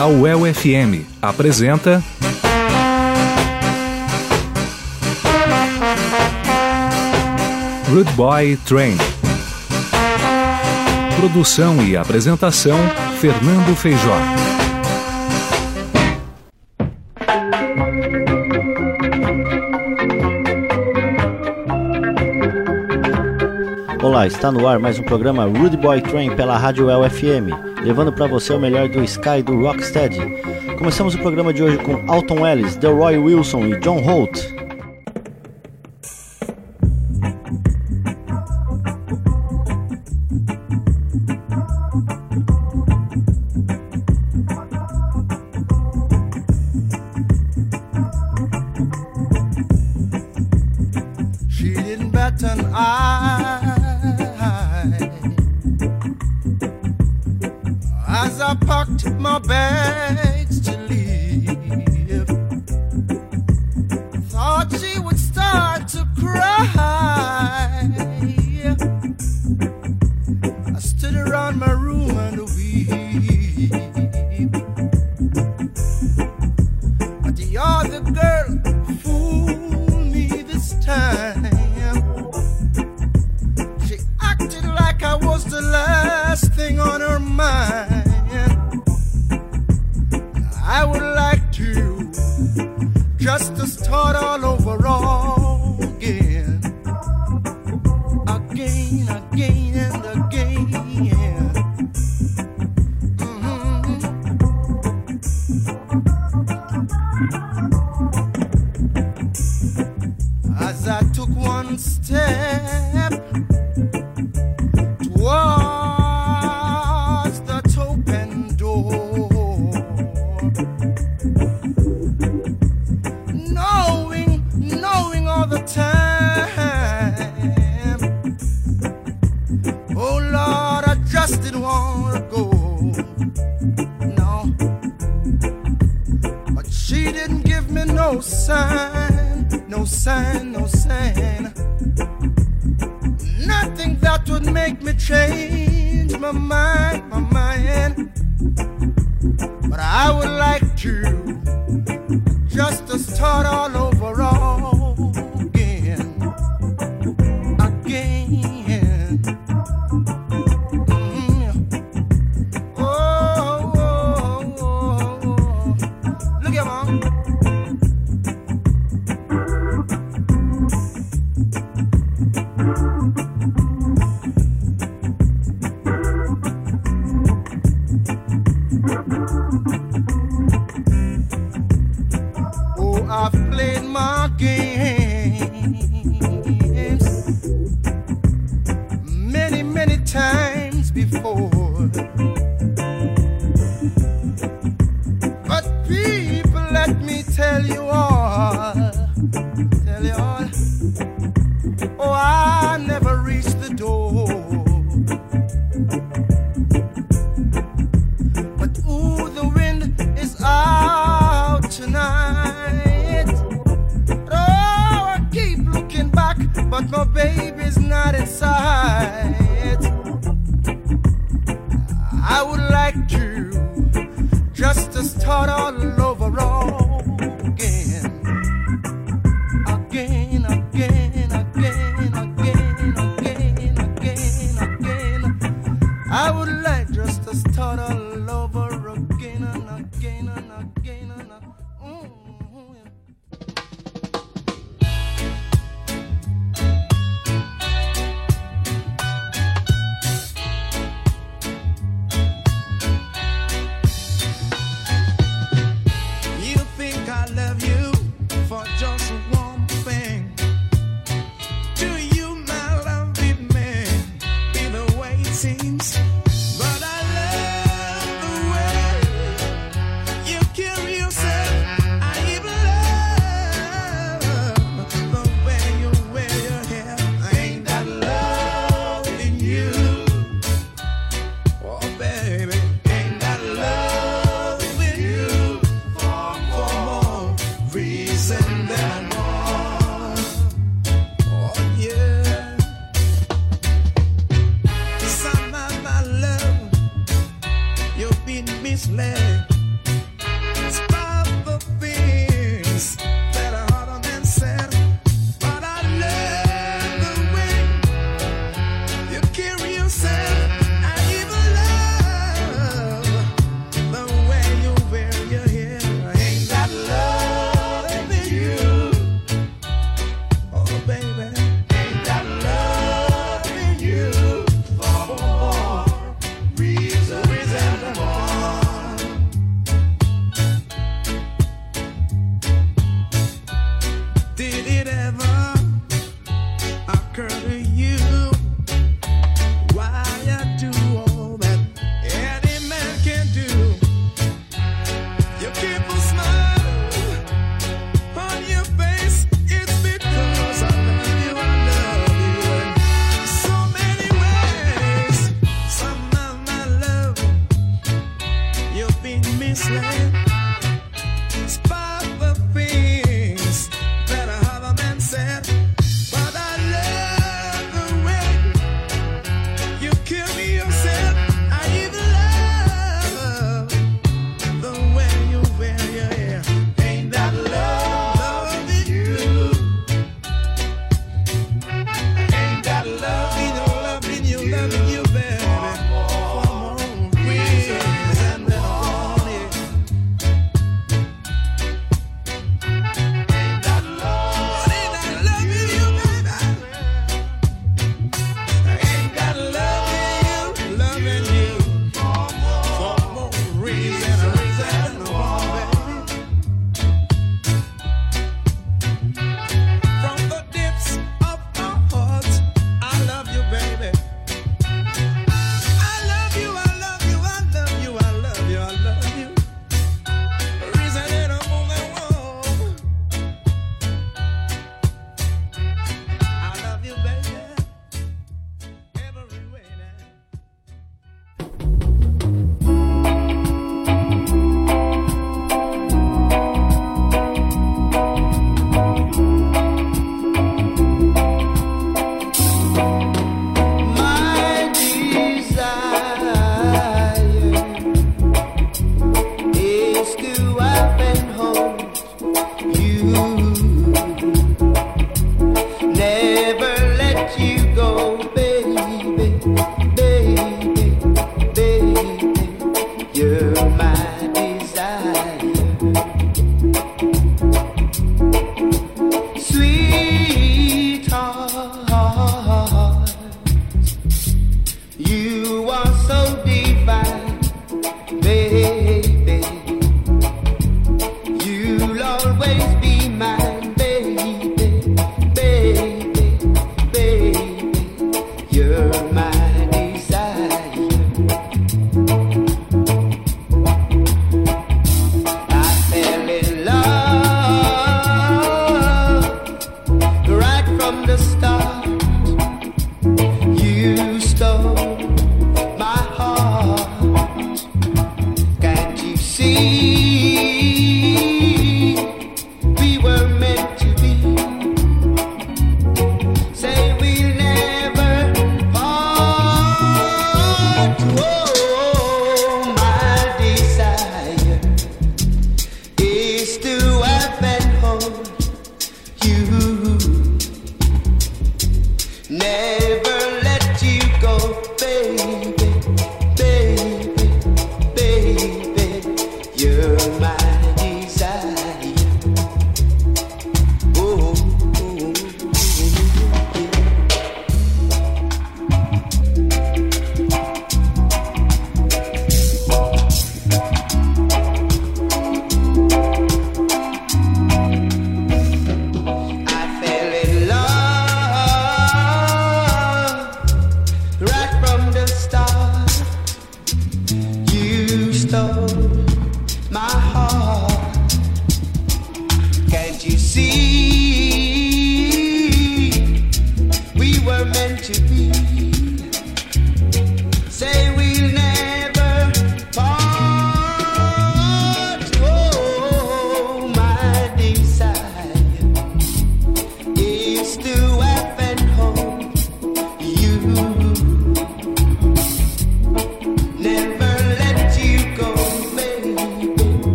A UEL FM apresenta. Rude Boy Train. Produção e apresentação: Fernando Feijó. Olá, está no ar mais um programa Rude Boy Train pela Rádio LFM, levando para você o melhor do Sky do Rocksteady. Começamos o programa de hoje com Alton Ellis, Delroy Wilson e John Holt. but my baby's not inside.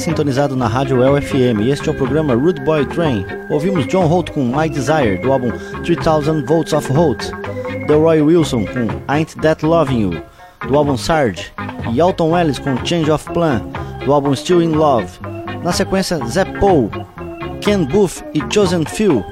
Sintonizado na Rádio El FM e este é o programa Rude Boy Train. Ouvimos John Holt com My Desire, do álbum 3000 Volts of Holt, Delroy Wilson com Ain't That Loving You, do álbum Sarge, e Alton Ellis com Change of Plan, do álbum Still in Love. Na sequência, Zep Paul, Ken Booth e Chosen Few,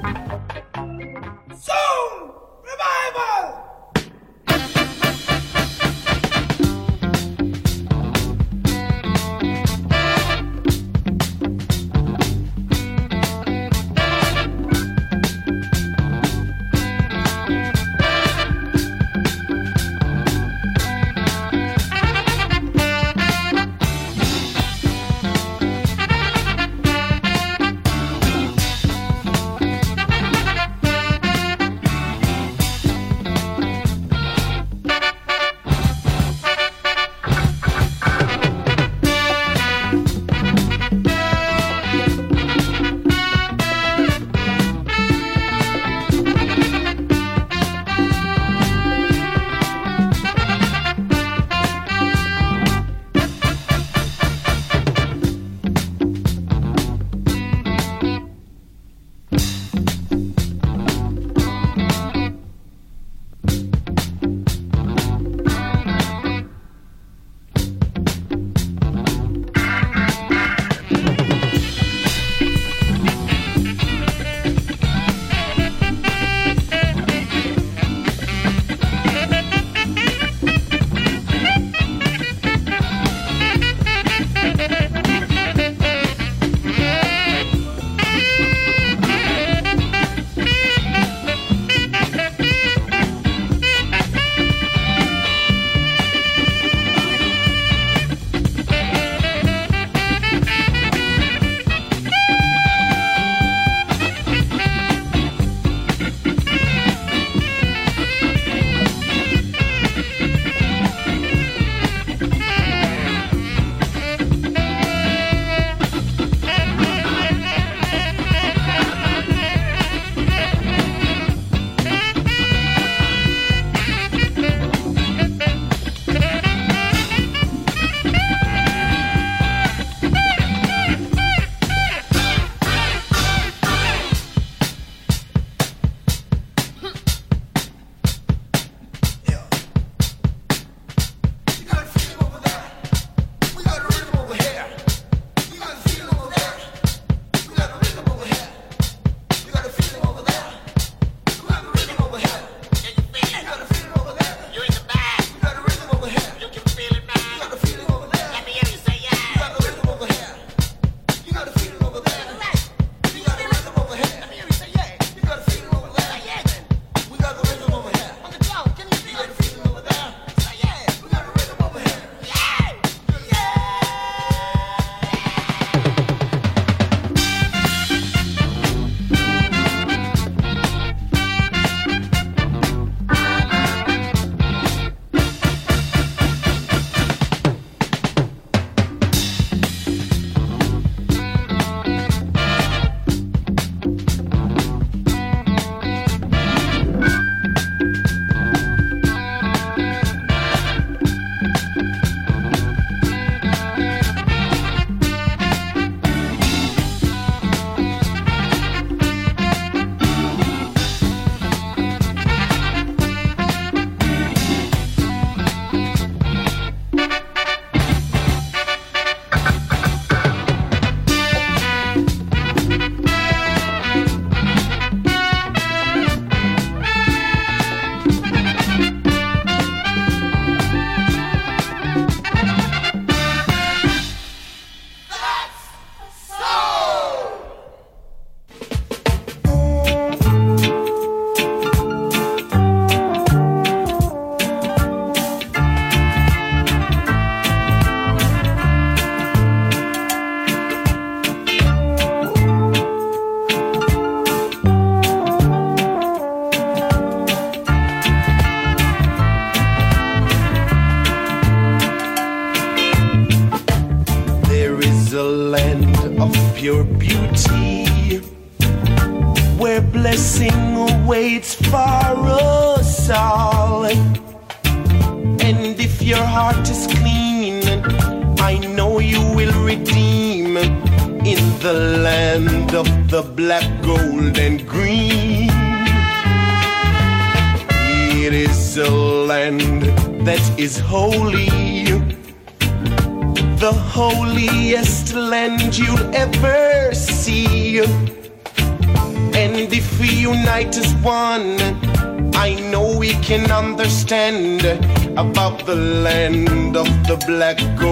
black, gold,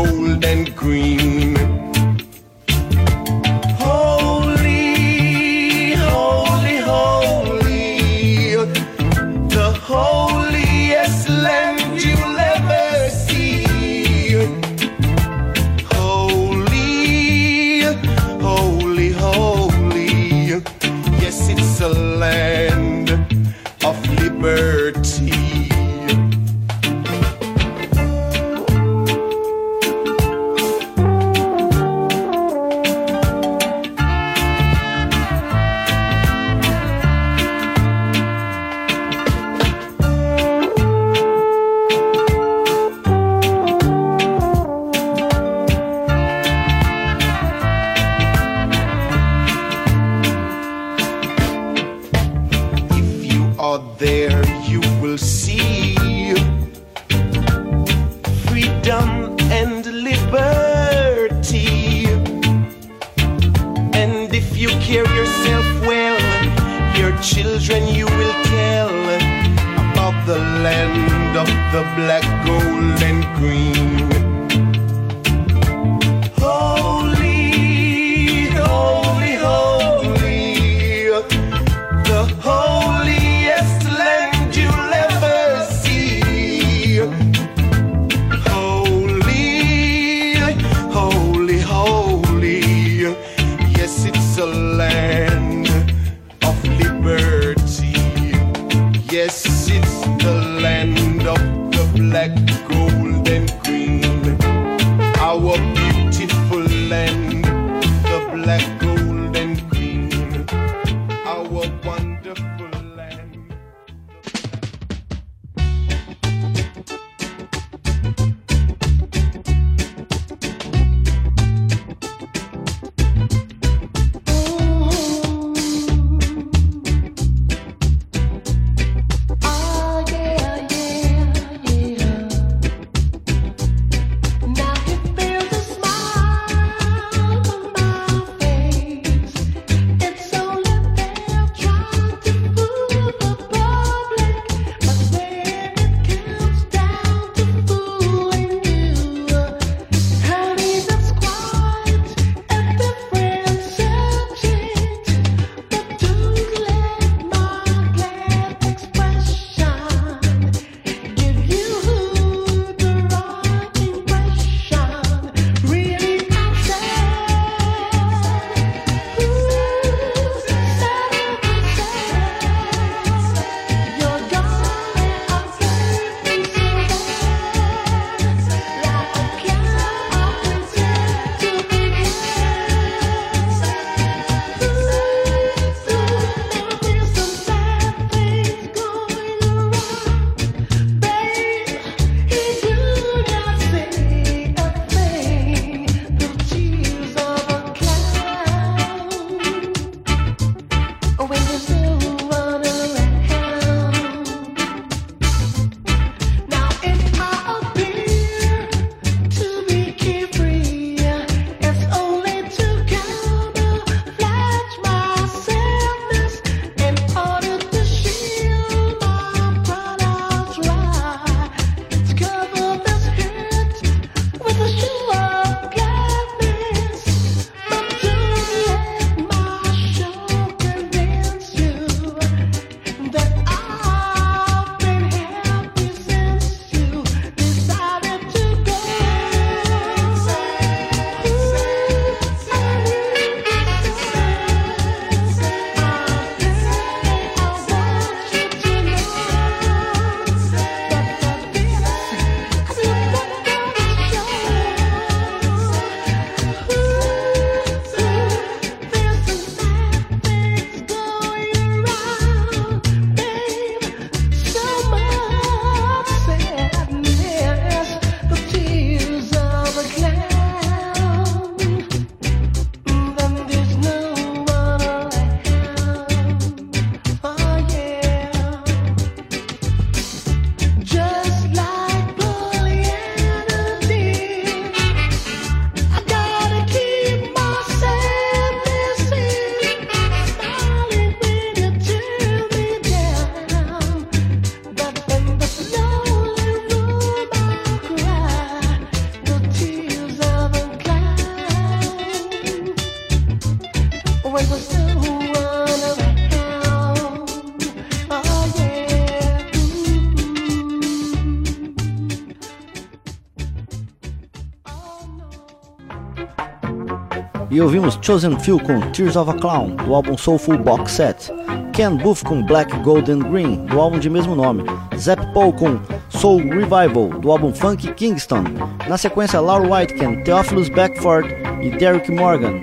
E ouvimos Chosen Few com Tears of a Clown, do álbum Soulful Box Set. Ken Booth com Black, Gold and Green, do álbum de mesmo nome. Zap Paul com Soul Revival, do álbum Funk Kingston. Na sequência, Laura Whitekin, Theophilus Beckford e Derek Morgan.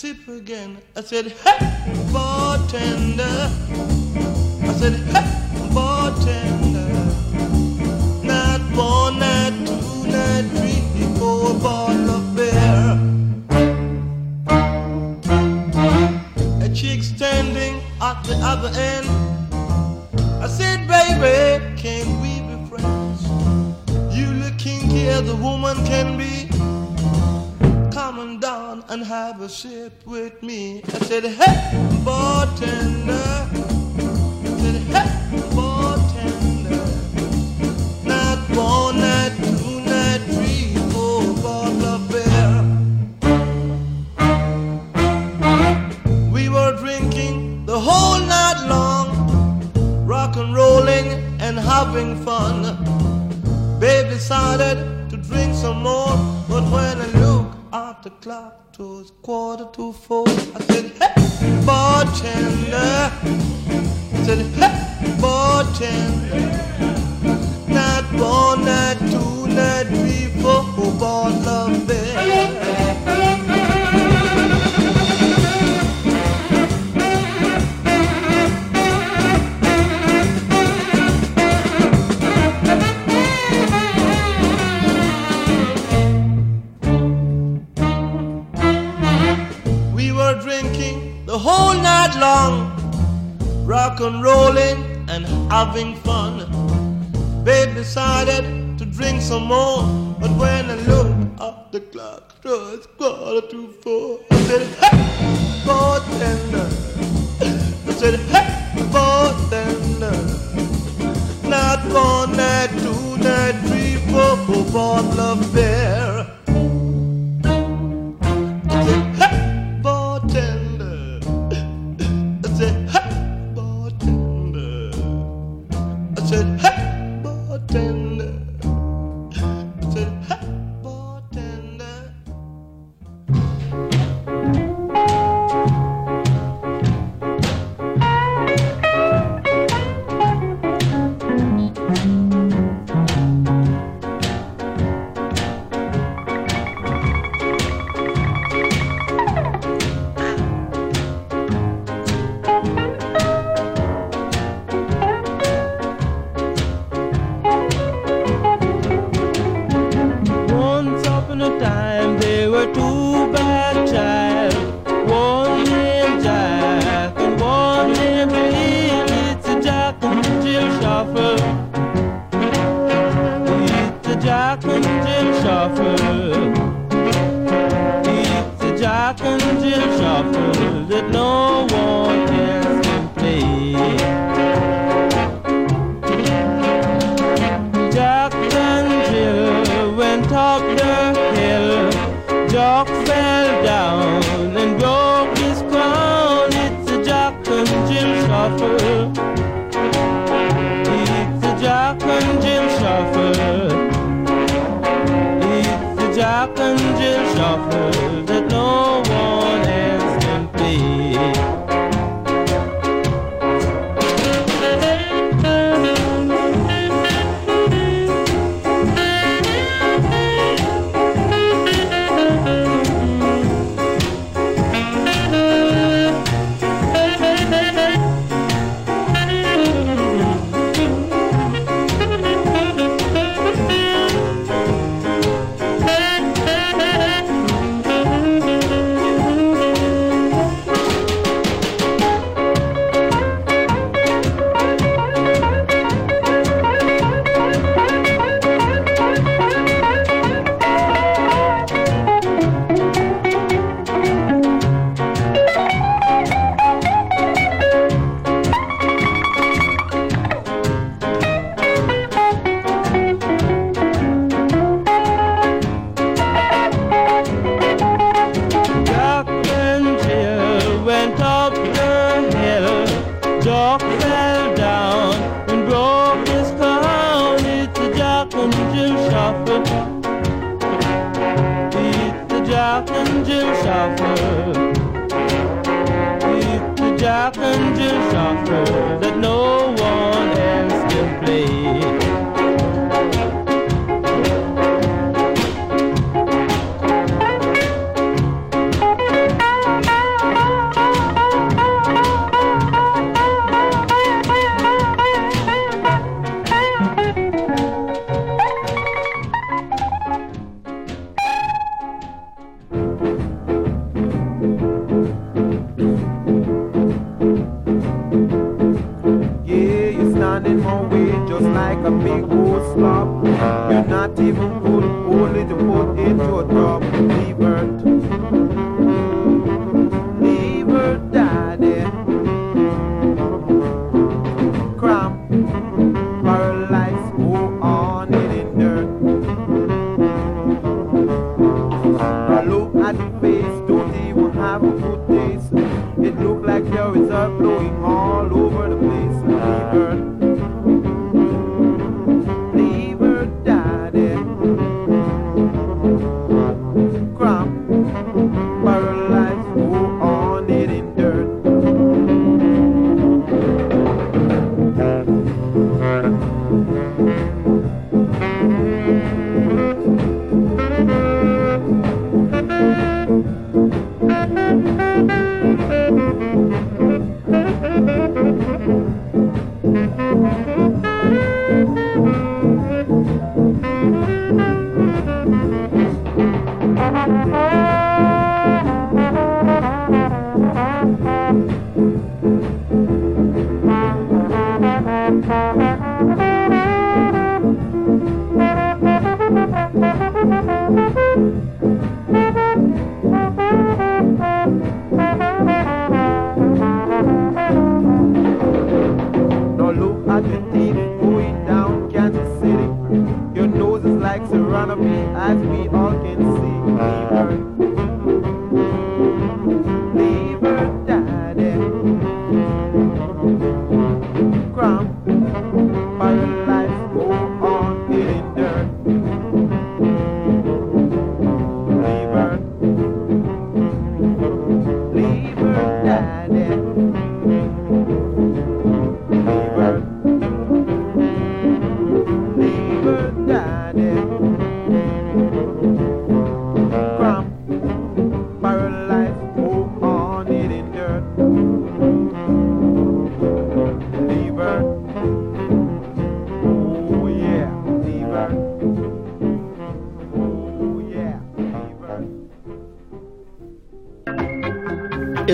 Sip again. I said, hey, bartender. I said, hey, bartender. Not one, not two, not three, four bottle of beer. A chick standing at the other end. I said, baby, can we where the woman can be. Come on down and have a sip with me. I said, hey, bartender. I said, hey, bartender. Not one, at it was quarter to four. I said, hey, bartender.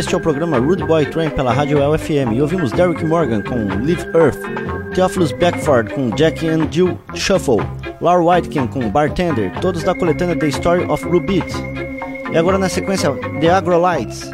Este é o programa Rude Boy Train pela Rádio LFM e ouvimos Derrick Morgan com Live Earth, Theophilus Beckford com Jackie and Jill Shuffle, Laura Whitekin com Bartender, todos da coletânea The Story of Rubit. E agora na sequência, The Agrolites.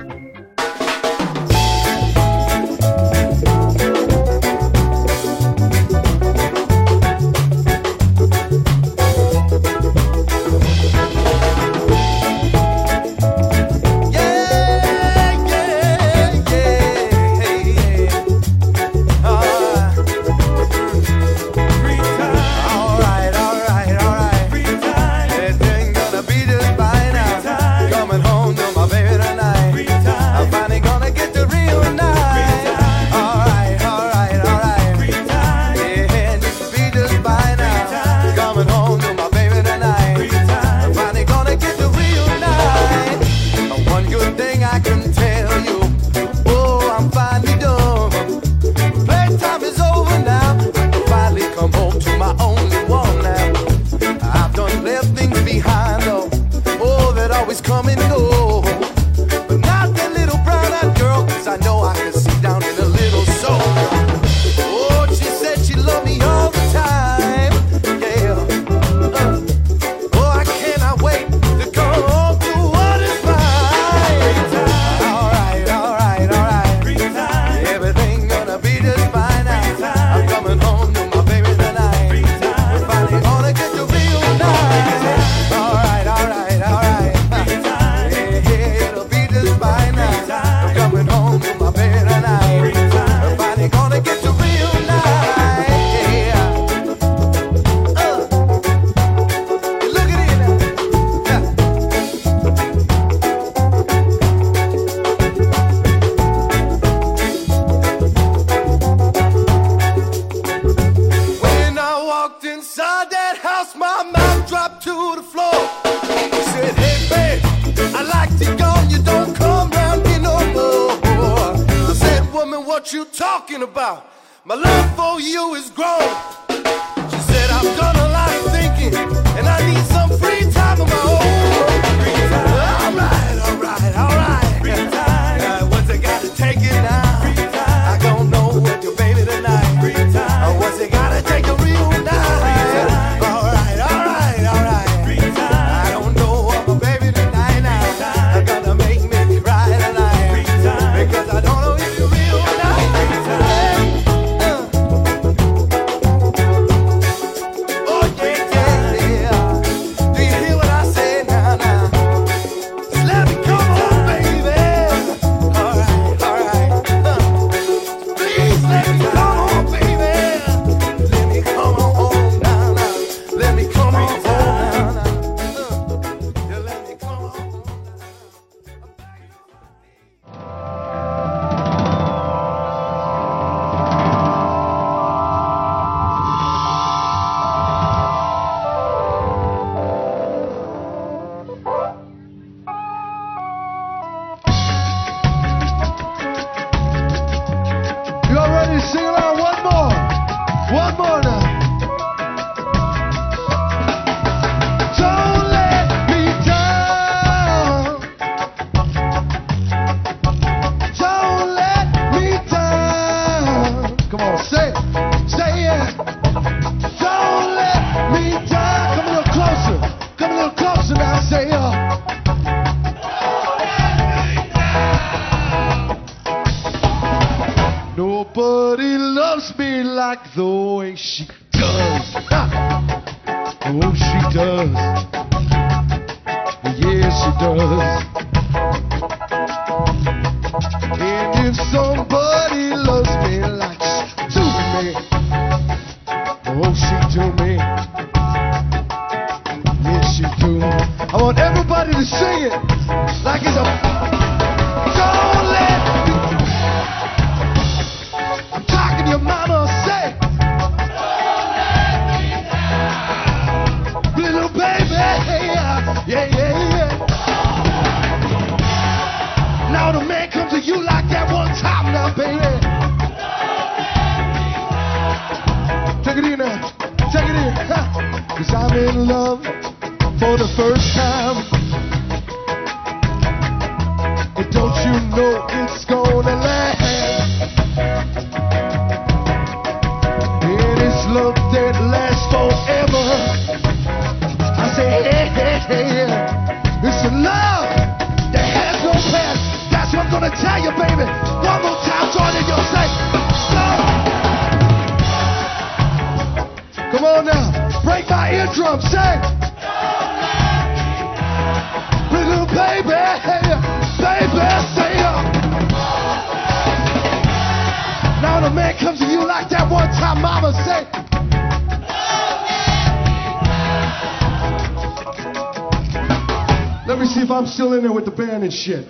me see if I'm still in there with the band and shit.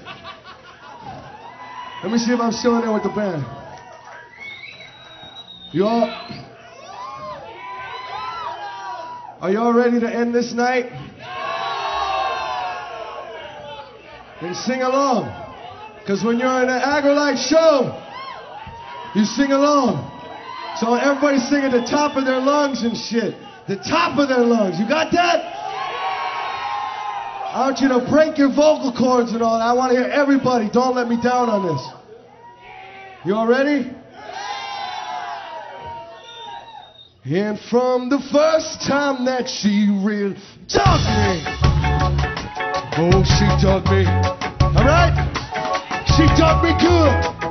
Let me see if I'm still in there with the band. Y'all. Are y'all ready to end this night? Then sing along. Because when you're in an Agrolite show, you sing along. So everybody sing at the top of their lungs and shit. The top of their lungs. You got that? I want you to break your vocal cords and all. I want to hear everybody. Don't let me down on this. You all ready? And from the first time that she really dug me, oh, she dug me. All right? She dug me good.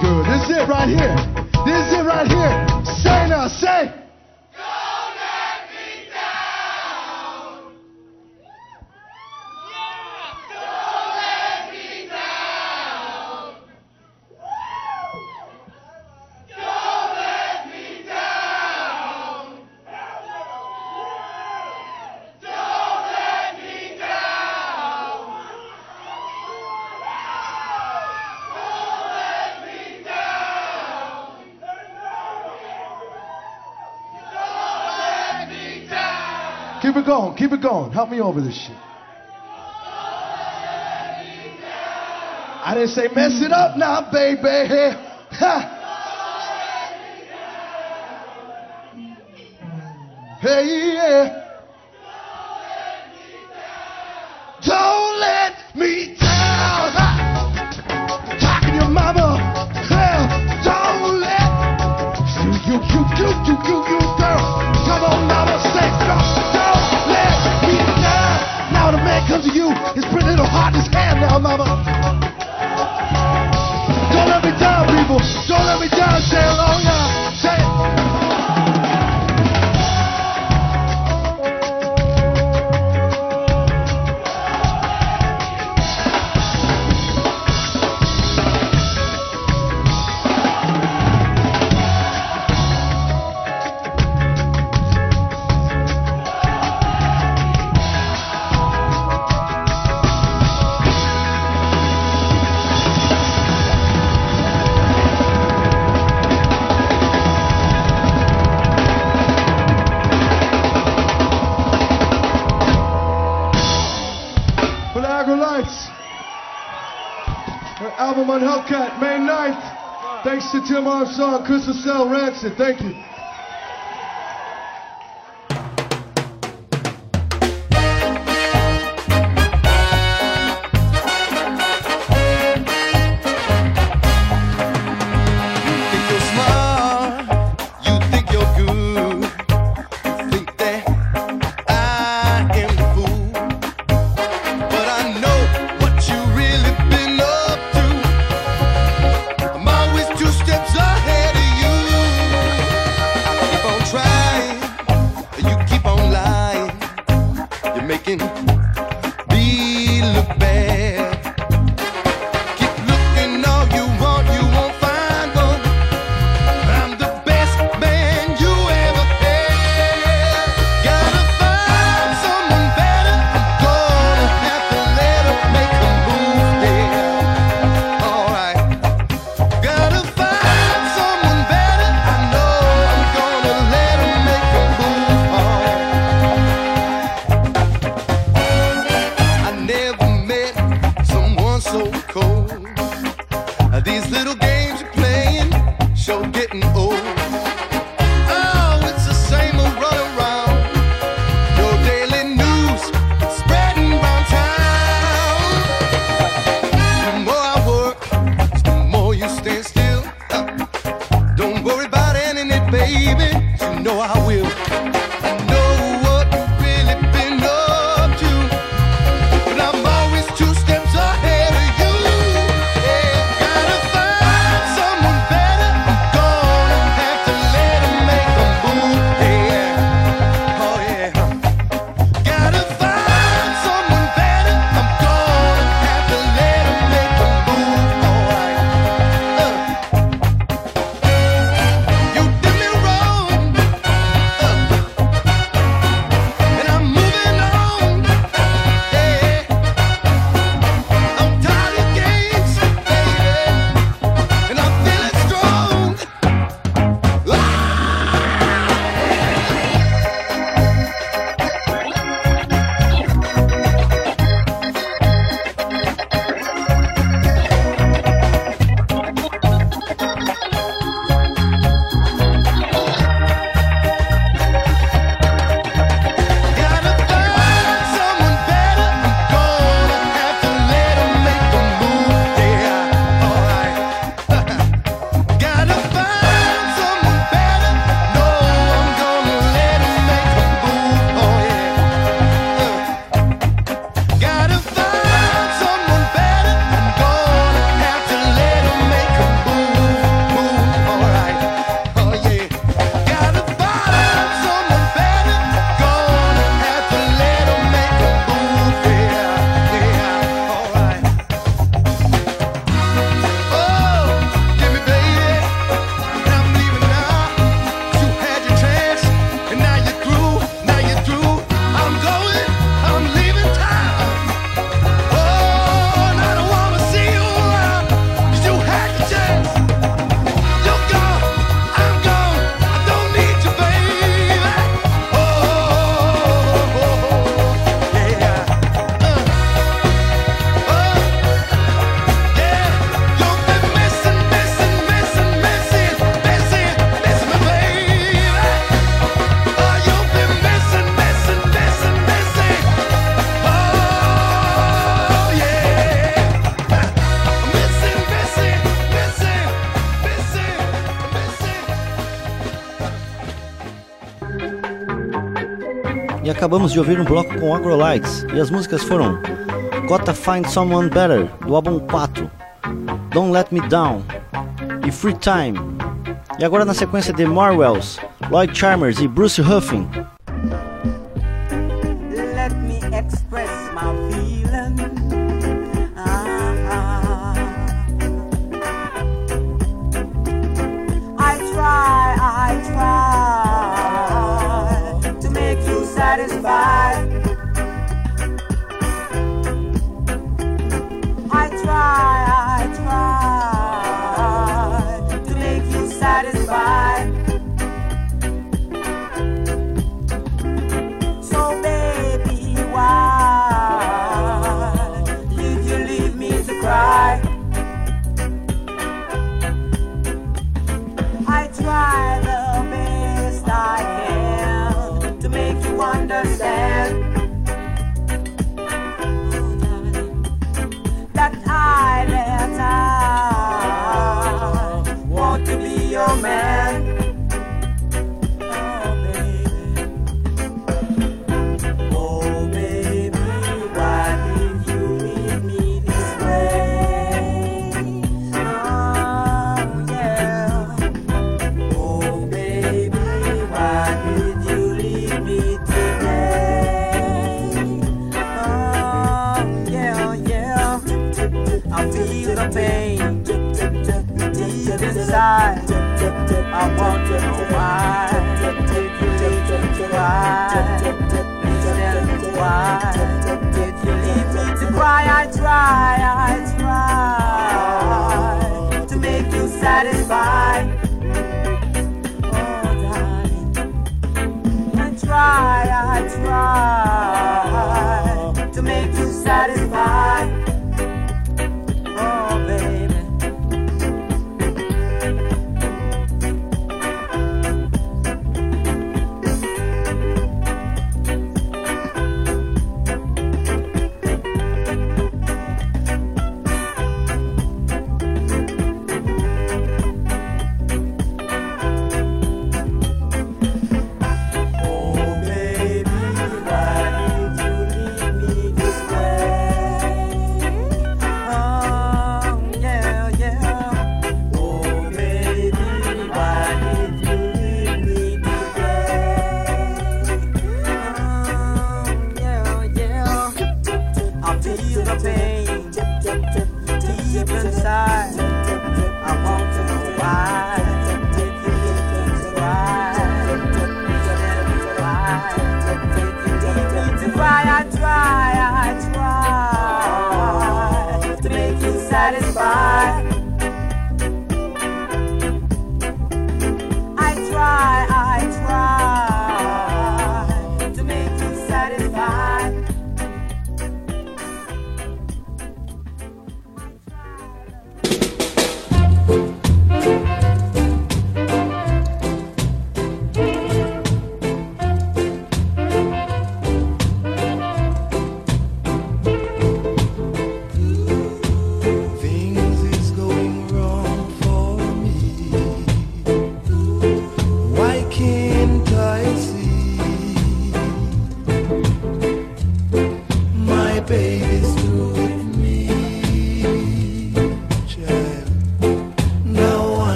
good. This is it right here. This is it right here. Say now, say. going. Keep it going. Help me over this shit. I didn't say mess it up now, baby. Ha. Hey, yeah. Jackson, thank you. working. Acabamos de ouvir um bloco com Agrolights, e as músicas foram Gotta Find Someone Better, do álbum 4, Don't Let Me Down e Free Time. E agora na sequência de Marwells, Lloyd Charmers e Bruce Huffing,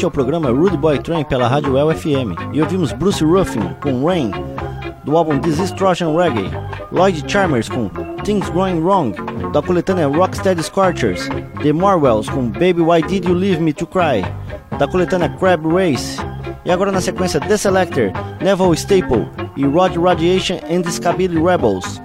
Este é o programa Rude Boy Train pela Rádio El FM e ouvimos Bruce Ruffin com Rain, do álbum Trojan Reggae, Lloyd Charmers com Things Going Wrong, da coletânea Rocksteady Scorchers, The Marwells com Baby Why Did You Leave Me to Cry, da coletânea Crab Race, e agora na sequência The Selector, Neville Staple e Rod Radiation and the Scabily Rebels.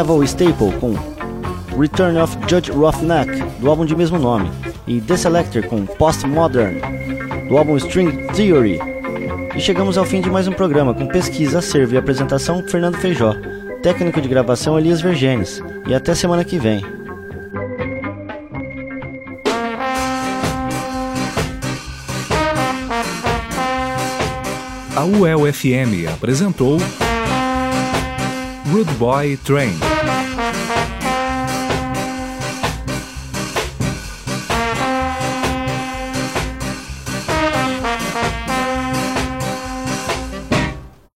Neville Staple com Return of Judge Roughneck, do álbum de mesmo nome, e The Selector com Postmodern, do álbum String Theory. E chegamos ao fim de mais um programa com pesquisa, acervo e apresentação Fernando Feijó, técnico de gravação Elias Vergenes. E até semana que vem. A UEL FM apresentou Rude Boy Train.